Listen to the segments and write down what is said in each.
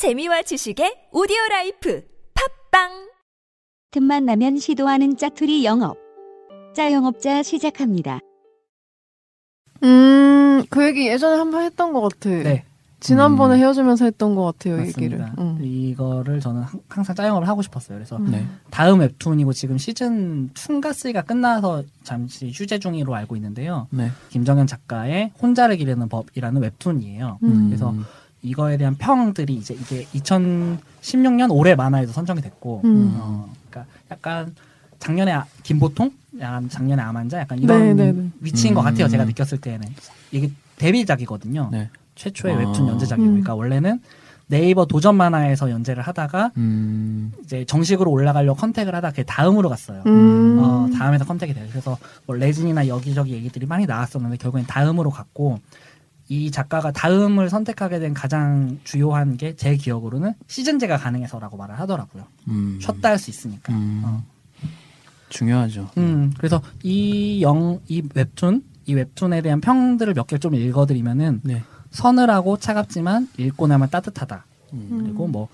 재미와 지식의 오디오 라이프 팟빵 틈만 나면 시도하는 짜투리 영업. 짜영업자 시작합니다. 음, 그 얘기 예전에 한 번 했던 것 같아. 네. 지난번에 음. 헤어지면서 했던 것 같아요, 얘기를. 맞습니다. 응. 이거를 저는 항- 항상 짜영업을 하고 싶었어요. 그래서 음. 네. 다음 웹툰이고 지금 시즌 2인가 3가 끝나서 잠시 휴재 중으로 알고 있는데요. 네. 김정현 작가의 혼자를 기르는 법이라는 웹툰이에요. 음. 그래서 이거에 대한 평들이 이제 이게 2016년 올해 만화에도 선정이 됐고, 음. 어, 그러니까 약간 작년에 아- 김보통, 약간 작년에 암환자, 약간 이런 네, 네, 네. 위치인 것 음. 같아요. 제가 느꼈을 때는 이게 데뷔작이거든요. 네. 최초의 아. 웹툰 연재작이고, 음. 그러니까 원래는 네이버 도전 만화에서 연재를 하다가 음. 이제 정식으로 올라가려고 contact을 하다 그 다음으로 갔어요. 음. 어, 다음에서 contact이 돼요. 그래서 뭐 레진이나 여기저기 얘기들이 많이 나왔었는데 결국엔 다음으로 갔고 이 작가가 다음을 선택하게 된 가장 주요한 게 제 기억으로는 시즌제가 가능해서라고 말을 하더라고요. 음. 쉬었다 할 수 있으니까. 음. 어. 중요하죠. 음, 그래서 이 영, 이 웹툰, 이 웹툰에 대한 평들을 몇 개를 좀 읽어드리면은 네. 서늘하고 차갑지만 읽고 나면 따뜻하다. 음. 그리고 뭐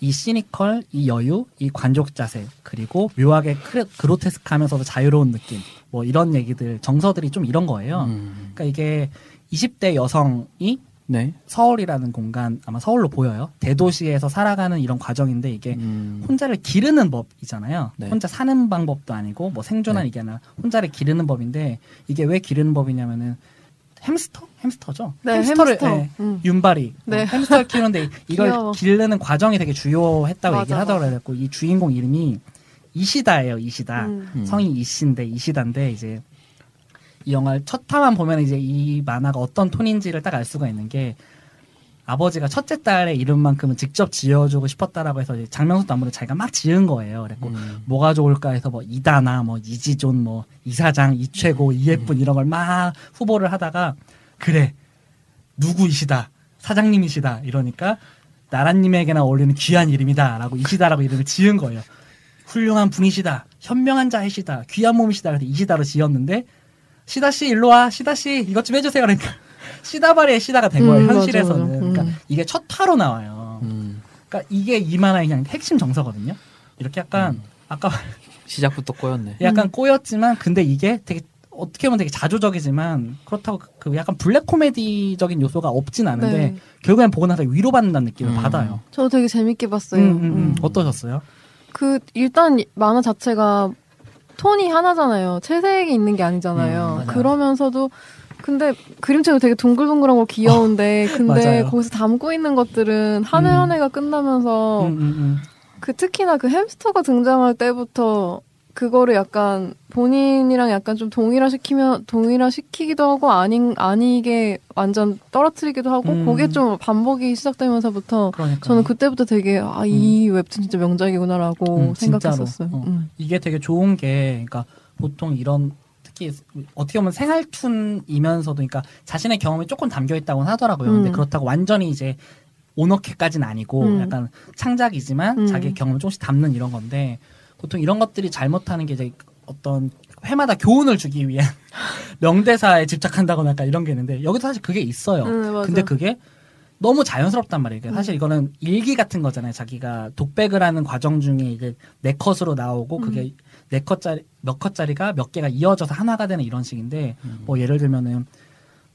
이 시니컬, 이 여유, 이 관족 자세, 그리고 묘하게 크레, 그로테스크하면서도 자유로운 느낌, 뭐 이런 얘기들 정서들이 좀 이런 거예요. 음. 그러니까 이게 20대 여성이 네. 서울이라는 공간 아마 서울로 보여요. 대도시에서 살아가는 이런 과정인데 이게 음. 혼자를 기르는 법이잖아요. 네. 혼자 사는 방법도 아니고 뭐 생존한 네. 이게 아니라 혼자를 기르는 법인데 이게 왜 기르는 법이냐면은 햄스터? 햄스터죠? 네, 햄스터를 햄스터. 예, 음. 윤발이 네. 어, 햄스터를 키우는데 이걸 귀여워. 기르는 과정이 되게 주요했다고 맞아, 얘기를 하더라고요. 이 주인공 이름이 이시다예요. 이시다. 음. 음. 성이 이시인데 이시다인데 이제 이 영화를 첫 화만 보면 이제 이 만화가 어떤 톤인지를 딱 알 수가 있는 게 아버지가 첫째 딸의 이름만큼은 직접 지어주고 싶었다라고 해서 장명수 나무를 자기가 막 지은 거예요. 그래고 음. 뭐가 좋을까 해서 뭐 이다나 뭐 이지존 뭐 이사장 이최고 이예쁜 이런 걸 막 후보를 하다가 그래 누구이시다 사장님이시다 이러니까 나라님에게나 어울리는 귀한 이름이다라고 이시다라고 이름을 지은 거예요. 훌륭한 분이시다 현명한 자이시다 귀한 몸이시다 그래서 이시다로 지었는데 시다 씨 일로 와 시다 씨 이것 좀 해주세요 그러니까 시다바리의 시다가 된 거예요 음, 맞아, 현실에서는 맞아. 그러니까 음. 이게 첫 화로 나와요. 음. 그러니까 이게 이 만화의 그냥 핵심 정서거든요. 이렇게 약간 음. 아까 시작부터 꼬였네. 약간 꼬였지만 근데 이게 되게 어떻게 보면 되게 자조적이지만 그렇다고 그- 그 약간 블랙 코미디적인 요소가 없진 않은데 네. 결국엔 보고 나서 위로받는다는 느낌을 음. 받아요. 저도 되게 재밌게 봤어요. 음. 음. 어떠셨어요? 그, 일단 만화 자체가 톤이 하나잖아요. 채색이 있는 게 아니잖아요. 음. 그러면서도 근데 그림체도 되게 동글동글하고 귀여운데 근데 어, 맞아요. 거기서 담고 있는 것들은 한해 음. 한 해가 끝나면서 음, 음, 음. 그 특히나 그 햄스터가 등장할 때부터 그거를 약간 본인이랑 약간 좀 동일화 시키면 동일화 시키기도 하고 아닌 아니게 완전 떨어뜨리기도 하고 음. 그게 좀 반복이 시작되면서부터 그러니까 저는 그때부터 되게 아이 웹툰 진짜 명작이구나라고 음, 생각했었어요. 어. 음. 이게 되게 좋은 게 그러니까 보통 이런 특히 어떻게 보면 생활툰이면서도 그러니까 자신의 경험이 조금 담겨 있다고는 하더라고요. 근데 음. 그렇다고 완전히 이제 오너케까지는 아니고 음. 약간 창작이지만 음. 자기 경험을 조금씩 담는 이런 건데 보통 이런 것들이 잘못하는 게 이제 어떤 회마다 교훈을 주기 위한 명대사에 집착한다거나 약간 이런 게 있는데 여기도 사실 그게 있어요. 음. 근데 그게 너무 자연스럽단 말이에요. 그러니까 사실 음. 이거는 일기 같은 거잖아요. 자기가 독백을 하는 과정 중에 이게 네 컷으로 나오고 그게 음. 네 컷짜리 몇 컷짜리가 몇 개가 이어져서 하나가 되는 이런 식인데 뭐 예를 들면은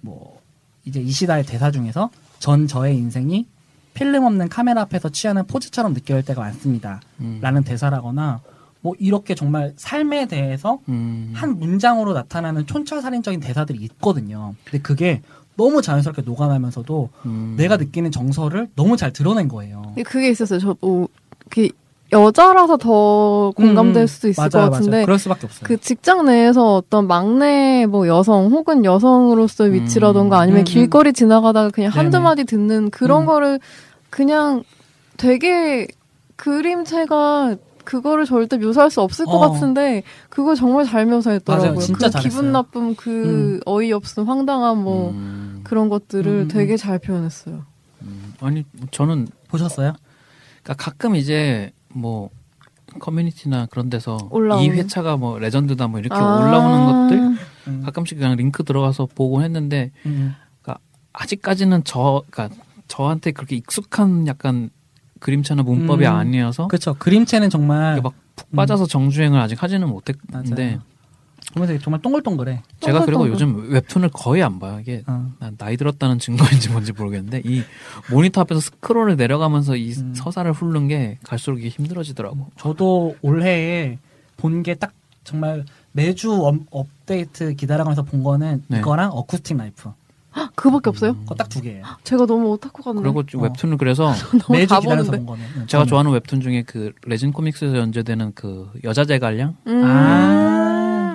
뭐 이제 이 시다의 대사 중에서 전 저의 인생이 필름 없는 카메라 앞에서 취하는 포즈처럼 느껴질 때가 많습니다. 음. 라는 대사라거나 뭐 이렇게 정말 삶에 대해서 음. 한 문장으로 나타나는 촌철살인적인 대사들이 있거든요. 근데 그게 너무 자연스럽게 녹아나면서도 음. 내가 느끼는 정서를 너무 잘 드러낸 거예요. 그게 있었어요. 저 뭐, 그 여자라서 더 공감될 음, 수도 있을 맞아요, 것 같은데 맞아요. 그럴 수밖에 없어요. 그 직장 내에서 어떤 막내 뭐 여성 혹은 여성으로서의 음. 위치라던가 아니면 음, 음. 길거리 지나가다가 그냥 한두. 마디 듣는 그런 음. 거를 그냥 되게 그림체가 그거를 절대 묘사할 수 없을 것 어. 같은데 그걸 정말 잘 묘사했더라고요. 맞아요. 진짜 그 잘했어요. 기분 나쁨, 그 어이없음, 황당함 뭐 음. 그런 것들을 음, 음, 되게 잘 표현했어요. 음. 아니 저는 보셨어요? 그러니까 가끔 이제 뭐 커뮤니티나 그런 데서 올라오는. 이 회차가 뭐 레전드다 뭐 이렇게 아. 올라오는 것들 음. 가끔씩 그냥 링크 들어가서 보고 했는데 음. 아직까지는 저 그러니까 저한테 그렇게 익숙한 약간 그림체나 문법이 음. 아니어서 그렇죠. 그림체는 정말 이게 막푹 빠져서 정주행을 아직 하지는 맞아요. 못했는데 보면서 정말 동글동글해. 제가 그리고. 요즘 웹툰을 거의 안 봐요. 이게 어. 난 나이 들었다는 증거인지 뭔지 모르겠는데 이 모니터 앞에서 스크롤을 내려가면서 이 음. 서사를 훑는 게 갈수록 이게 힘들어지더라고. 저도 올해에 본 게 딱 정말 매주 업, 업데이트 기다려가면서 본 거는 네. 이거랑 어쿠스틱 라이프. 그거밖에 없어요? 그거 딱두 개예요. 제가 너무 오타쿠 같네. 그리고 어. 웹툰을 그래서 매주 다 기다려서. 본 거는. 응, 제가 저는. 좋아하는 웹툰 중에 그 레진 코믹스에서 연재되는 그 여자 제갈량 음. 아.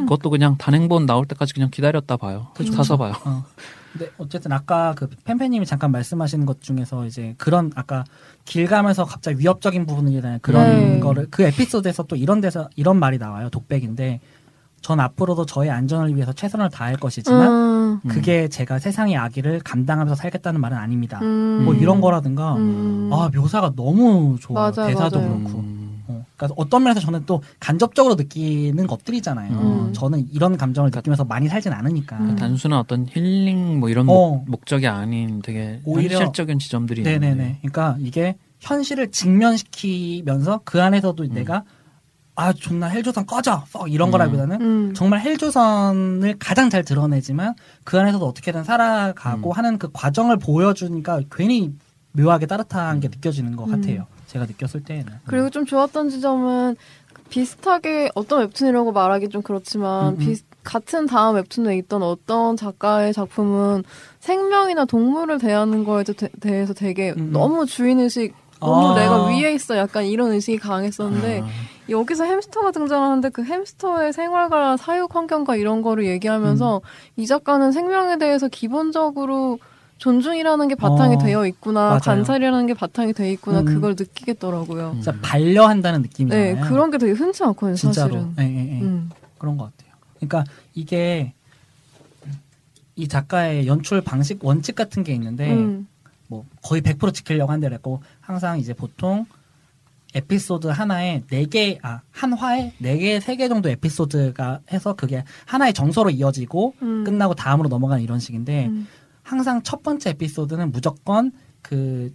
그것도 그냥 단행본 나올 때까지 그냥 기다렸다 봐요. 그죠, 사서 봐요. 어. 근데 어쨌든 아까 그 팬팬님이 잠깐 말씀하시는 것 중에서 이제 그런 아까 길 가면서 갑자기 위협적인 부분이나 그런 네. 거를 그 에피소드에서 또 이런 데서 이런 말이 나와요. 독백인데 전 앞으로도 저의 안전을 위해서 최선을 다할 것이지만 음. 음. 그게 제가 세상의 악의를 감당하면서 살겠다는 말은 아닙니다. 음. 뭐 이런 거라든가 음. 아 묘사가 너무 좋아요. 맞아요, 대사도 맞아요. 그렇고. 음. 어, 그러니까 어떤 면에서 저는 또 간접적으로 느끼는 것들이잖아요. 음. 저는 이런 감정을 느끼면서 많이 살진 않으니까. 음. 단순한 어떤 힐링 뭐 이런 어. 목, 목적이 아닌 되게 오히려- 현실적인 지점들이 있는데 네네네. 그러니까 이게 현실을 직면시키면서 그 안에서도 내가 아 존나 헬조선 꺼져 퍽 이런 음. 거라기보다는 음. 정말 헬조선을 가장 잘 드러내지만 그 안에서도 어떻게든 살아가고 음. 하는 그 과정을 보여주니까 괜히 묘하게 따뜻한 음. 게 느껴지는 것 음. 같아요. 제가 느꼈을 때에는. 그리고 좀 좋았던 지점은 비슷하게 어떤 웹툰이라고 말하기 좀 그렇지만 음, 음. 비슷- 같은 다음 웹툰에 있던 어떤 작가의 작품은 생명이나 동물을 대하는 거에 대- 대해서 되게 음, 음. 너무 주인의식 너무 아. 내가 위에 있어 약간 이런 의식이 강했었는데 아, 여기서 햄스터가 등장하는데 그 햄스터의 생활과 사육 환경과 이런 거를 얘기하면서 이 작가는 생명에 대해서 기본적으로 존중이라는 게 바탕이 어, 되어 있구나 맞아요. 관찰이라는 게 바탕이 되어 있구나 음. 그걸 느끼겠더라고요. 음. 진짜 반려한다는 느낌이잖아요. 네 그런 게 되게 흔치 않거든요 진짜로. 사실은. 예, 예, 예. 음. 그런 것 같아요. 그러니까 이게 이 작가의 연출 방식 원칙 같은 게 있는데 음. 뭐 거의 100% 지키려고 한데 그랬고 항상 이제 보통 에피소드 하나에 네 개, 아, 한 화에 네 개, 세 개 정도 에피소드가 해서 그게 하나의 정서로 이어지고 음. 끝나고 다음으로 넘어가는 이런 식인데 음. 항상 첫 번째 에피소드는 무조건 그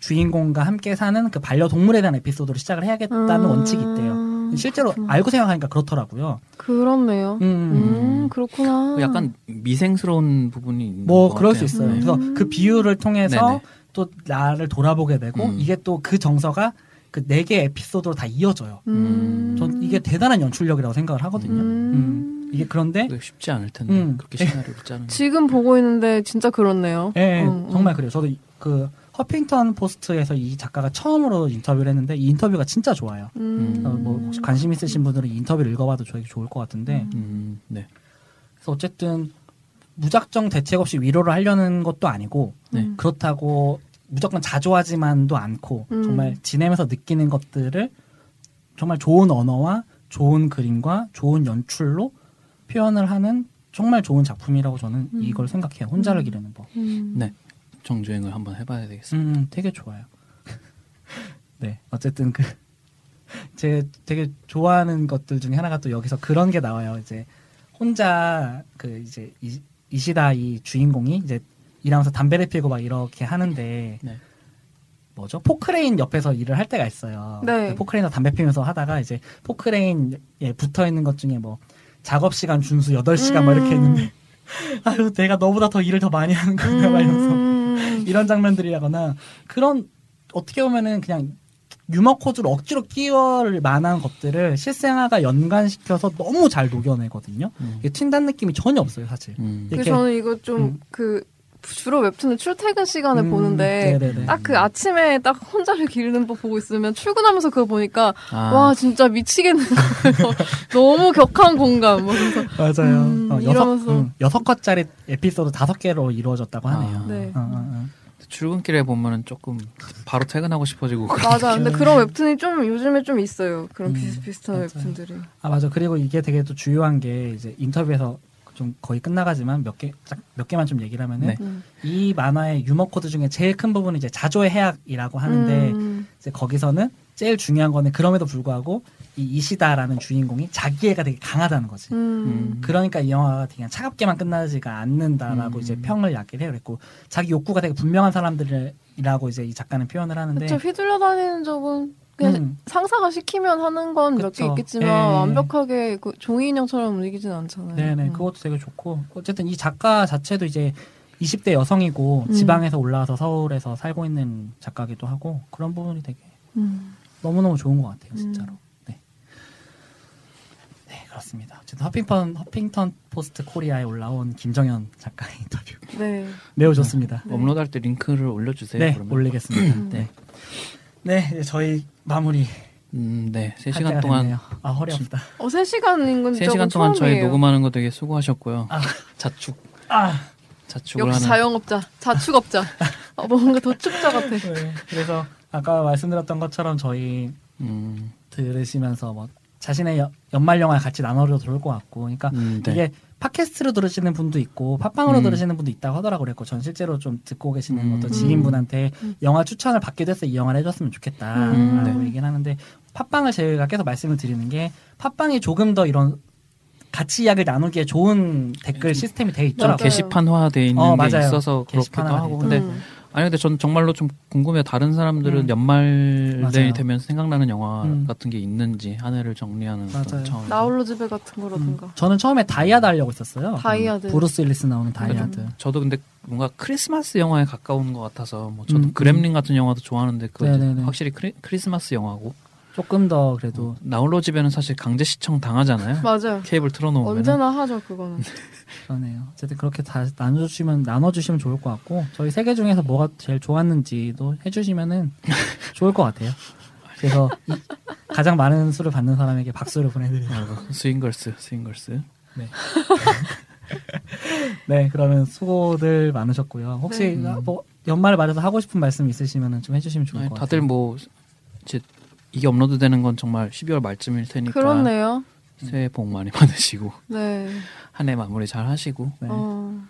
주인공과 함께 사는 그 반려동물에 대한 에피소드로 시작을 해야겠다는 음. 원칙이 있대요. 실제로 그렇구나. 알고 생각하니까 그렇더라고요. 그렇네요. 음, 음, 그렇구나. 그 약간 미생스러운 부분이 있는 뭐것 그럴 같아요. 수 있어요. 네. 그래서 그 비유를 통해서 네네. 또 나를 돌아보게 되고 음. 이게 또 그 정서가 그 네 개 에피소드로 다 이어져요. 음. 전 이게 대단한 연출력이라고 생각을 하거든요. 음. 음. 이게 그런데 쉽지 않을 텐데 음. 그렇게 시나리오를 짜는 게. 지금 보고 있는데 진짜 그렇네요. 예, 음, 정말 음. 그래요. 저도 이- 그 허핑턴 포스트에서 이 작가가 처음으로 인터뷰를 했는데 이 인터뷰가 진짜 좋아요. 음. 어, 뭐 혹시 관심 있으신 분들은 이 인터뷰를 읽어봐도 되게 좋을 것 같은데 음, 네. 그래서 어쨌든 무작정 대책 없이 위로를 하려는 것도 아니고 네. 그렇다고 무조건 자조하지만도 않고 음. 정말 지내면서 느끼는 것들을 정말 좋은 언어와 좋은 그림과 좋은 연출로 표현을 하는 정말 좋은 작품이라고 저는 음. 이걸 생각해요. 혼자를 음. 기르는 법. 음. 네. 정주행을 한번 해봐야 되겠습니다. 음, 되게 좋아요. 네, 어쨌든 그 제 되게 좋아하는 것들 중에 하나가 또 여기서 그런 게 나와요. 이제 혼자 그 이제 이, 이시다 이 주인공이 이제 일하면서 담배를 피우고 막 이렇게 하는데 네. 뭐죠? 포크레인 옆에서 일을 할 때가 있어요. 네. 그 포크레인에서 담배 피우면서 하다가 이제 포크레인에 붙어 있는 것 중에 뭐 작업 시간 준수 8시간 막 이렇게 음. 있는데 아유 내가 너보다 더 일을 더 많이 하는 거야 막 이러면서 음. 이런 장면들이라거나 그런 어떻게 보면은 그냥 유머 코드를 억지로 끼워넣을 만한 것들을 실생활과 연관시켜서 너무 잘 녹여내거든요. 음. 이게 튄다는 느낌이 전혀 없어요, 사실. 음. 그 이렇게- 저는 이거 좀 음. 그 주로 웹툰은 출퇴근 시간에 음, 보는데. 딱 그 아침에 딱 혼자를 기르는 법 보고 있으면 출근하면서 그거 보니까 아, 와 진짜 미치겠는 거예요. 너무 격한 공감. 뭐 그래서 맞아요. 음, 어, 여섯, 이러면서. 음, 여섯 컷짜리 에피소드 다섯 개로 이루어졌다고 하네요. 아. 네. 어, 어, 어. 출근길에 보면은 조금 바로 퇴근하고 싶어지고 맞아. 근데 그런 웹툰이 좀 요즘에 좀 있어요. 그런 음, 비슷비슷한 맞아요. 웹툰들이. 아 맞아. 그리고 이게 되게 또 주요한 게 이제 인터뷰에서 좀 거의 끝나가지만 몇 개 몇 개만 좀 얘기를 하면은 네. 음. 이 만화의 유머 코드 중에 제일 큰 부분이 이제 자조의 해학이라고 하는데 음. 이제 거기서는 제일 중요한 거는 그럼에도 불구하고 이 이시다라는 주인공이 자기애가 되게 강하다는 거지. 음. 그러니까 이 영화가 그냥 차갑게만 끝나지가 않는다라고 음. 이제 평을 얕게 해요. 그랬고 자기 욕구가 되게 분명한 사람들이라고 이제 이 작가는 표현을 하는데 그쵸 휘둘려 다니는 적은 그냥 음, 상사가 시키면 하는 건 몇 개. 있겠지만 예. 완벽하게 그 종이 인형처럼 움직이진 않잖아요. 네네 음. 그것도 되게 좋고 어쨌든 이 작가 자체도 이제 20대 여성이고 음. 지방에서 올라와서 서울에서 살고 있는 작가기도 하고 그런 부분이 되게 음. 너무 너무 좋은 것 같아요 음. 진짜로 네. 네 그렇습니다 어쨌든 허핑턴 허핑턴 포스트 코리아에 올라온 김정현 작가 의 인터뷰 네. 매우 좋습니다 네. 업로드할 때 링크를 올려주세요. 네 그러면. 올리겠습니다 음. 네. 네 이제 저희 마무리 음, 네. 할 3시간 때가 동안 됐네요. 아 허리 아프다 어, 3시간인 건 3시간 동안 저희 처음이에요. 녹음하는 거 되게 수고하셨고요. 아. 자축 아 자축을 역시 하는 자영업자, 자축업자. 어, 뭔가 도축자 같아. 네. 그래서 아까 말씀드렸던 것처럼 저희 음, 들으시면서 뭐 자신의 여- 연말 영화 같이 나눠도 좋을 것 같고, 그러니까 음, 네. 이게 팟캐스트로 들으시는 분도 있고 팟빵으로 음. 들으시는 분도 있다고 하더라고 그랬고 전 실제로 좀 듣고 계시는 음. 어떤 지인분한테 음. 영화 추천을 받기도 했어 이 영화를 해줬으면 좋겠다라고 음. 네. 얘기를 하는데 팟빵을 저희가 계속 말씀을 드리는 게 팟빵이 조금 더 이런 같이 이야기를 나누기에 좋은 댓글 시스템이 돼. 맞아요. 게시판화돼 있는 어, 게 맞아요. 있어서 그렇기도 하고 돼 근데 음. 아니 근데 전 정말로 좀 궁금해요. 다른 사람들은 음. 연말이. 되면 생각나는 영화 음. 같은 게 있는지 한 해를 정리하는 맞아요. 차원에서. 나홀로 집에 같은 거라든가. 음. 저는 처음에 다이하드 하려고 했었어요. 다이하드. 브루스 윌리스 나오는 다이하드. 저도 근데 뭔가 크리스마스 영화에 가까운 것 같아서 뭐 저도 음, 그렘린 같은 영화도 좋아하는데 그. 확실히 크리, 크리스마스 영화고 조금 더 그래도 나홀로 집에는 사실 강제 시청 당하잖아요. 맞아요. 케이블 틀어놓으면 언제나 하죠, 그거는. 그러네요. 어쨌든 그렇게 다 나눠주시면 나눠주시면 좋을 것 같고 저희 세 개 중에서 뭐가 제일 좋았는지도 해주시면은 좋을 것 같아요. 그래서 이- 가장 많은 수를 받는 사람에게 박수를 보내드리고 스윙걸스 스윙걸스 네 그러면 수고들 많으셨고요. 혹시 네. 뭐 연말을 맞아서 하고 싶은 말씀 있으시면 좀 해주시면 좋을 아니, 것 다들 같아요. 뭐 이제 이게 업로드 되는 건 정말 12월 말쯤일 테니까 그렇네요. 새해 복 많이 받으시고 네. 한 해 마무리 잘 하시고 네. 어.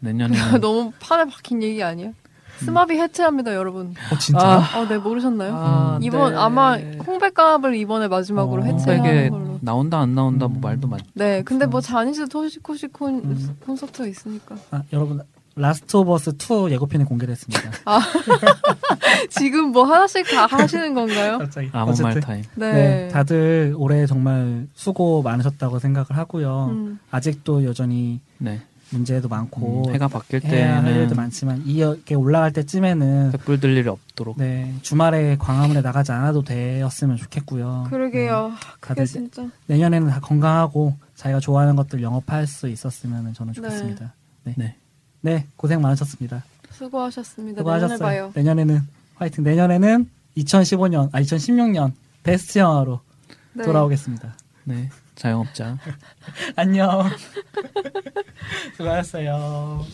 내년에는 너무 판에 박힌 얘기 아니에요? SMAP이 해체합니다, 여러분. 어 진짜 아, 어, 네, 모르셨나요? 아, 이번 네. 아마 홍백갑을 이번에 마지막으로 어, 해체하는 걸로. 나온다 안 나온다 뭐 음. 말도 많. 네, 근데 뭐 자니스 토시코시 콘 음. 콘서트가 있으니까 아, 여러분 라스트 오브 어스 2 예고편이 공개됐습니다. 지금 뭐 하나씩 다 하시는 건가요? 갑자기 아무 어쨌든 말 타임. 네. 네, 다들 올해 정말 수고 많으셨다고 생각을 하고요. 음. 아직도 여전히 네. 문제도 많고 음, 해가 바뀔 해야 할 일도 때는 많지만 이렇게 올라갈 때쯤에는 횃불 들 일이 없도록. 네 주말에 광화문에 나가지 않아도 되었으면 좋겠고요. 그러게요. 네, 그게 다들 진짜. 내년에는 다 건강하고 자기가 좋아하는 것들 영업할 수 있었으면 저는 네. 좋겠습니다. 네. 네. 네, 고생 많으셨습니다. 수고하셨습니다. 내년에 수고하셨어요. 봐요. 내년에는 화이팅. 내년에는 2015년 아 2016년 베스트 영화로 네. 돌아오겠습니다. 네. 자영업자. 안녕. 수고하셨어요.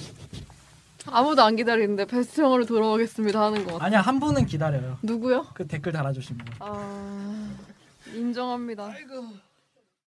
아무도 안 기다리는데 베스트 영화로 돌아오겠습니다 하는 것 같아. 아니야 한 분은 기다려요. 누구요? 그 댓글 달아주신 분. 아 인정합니다.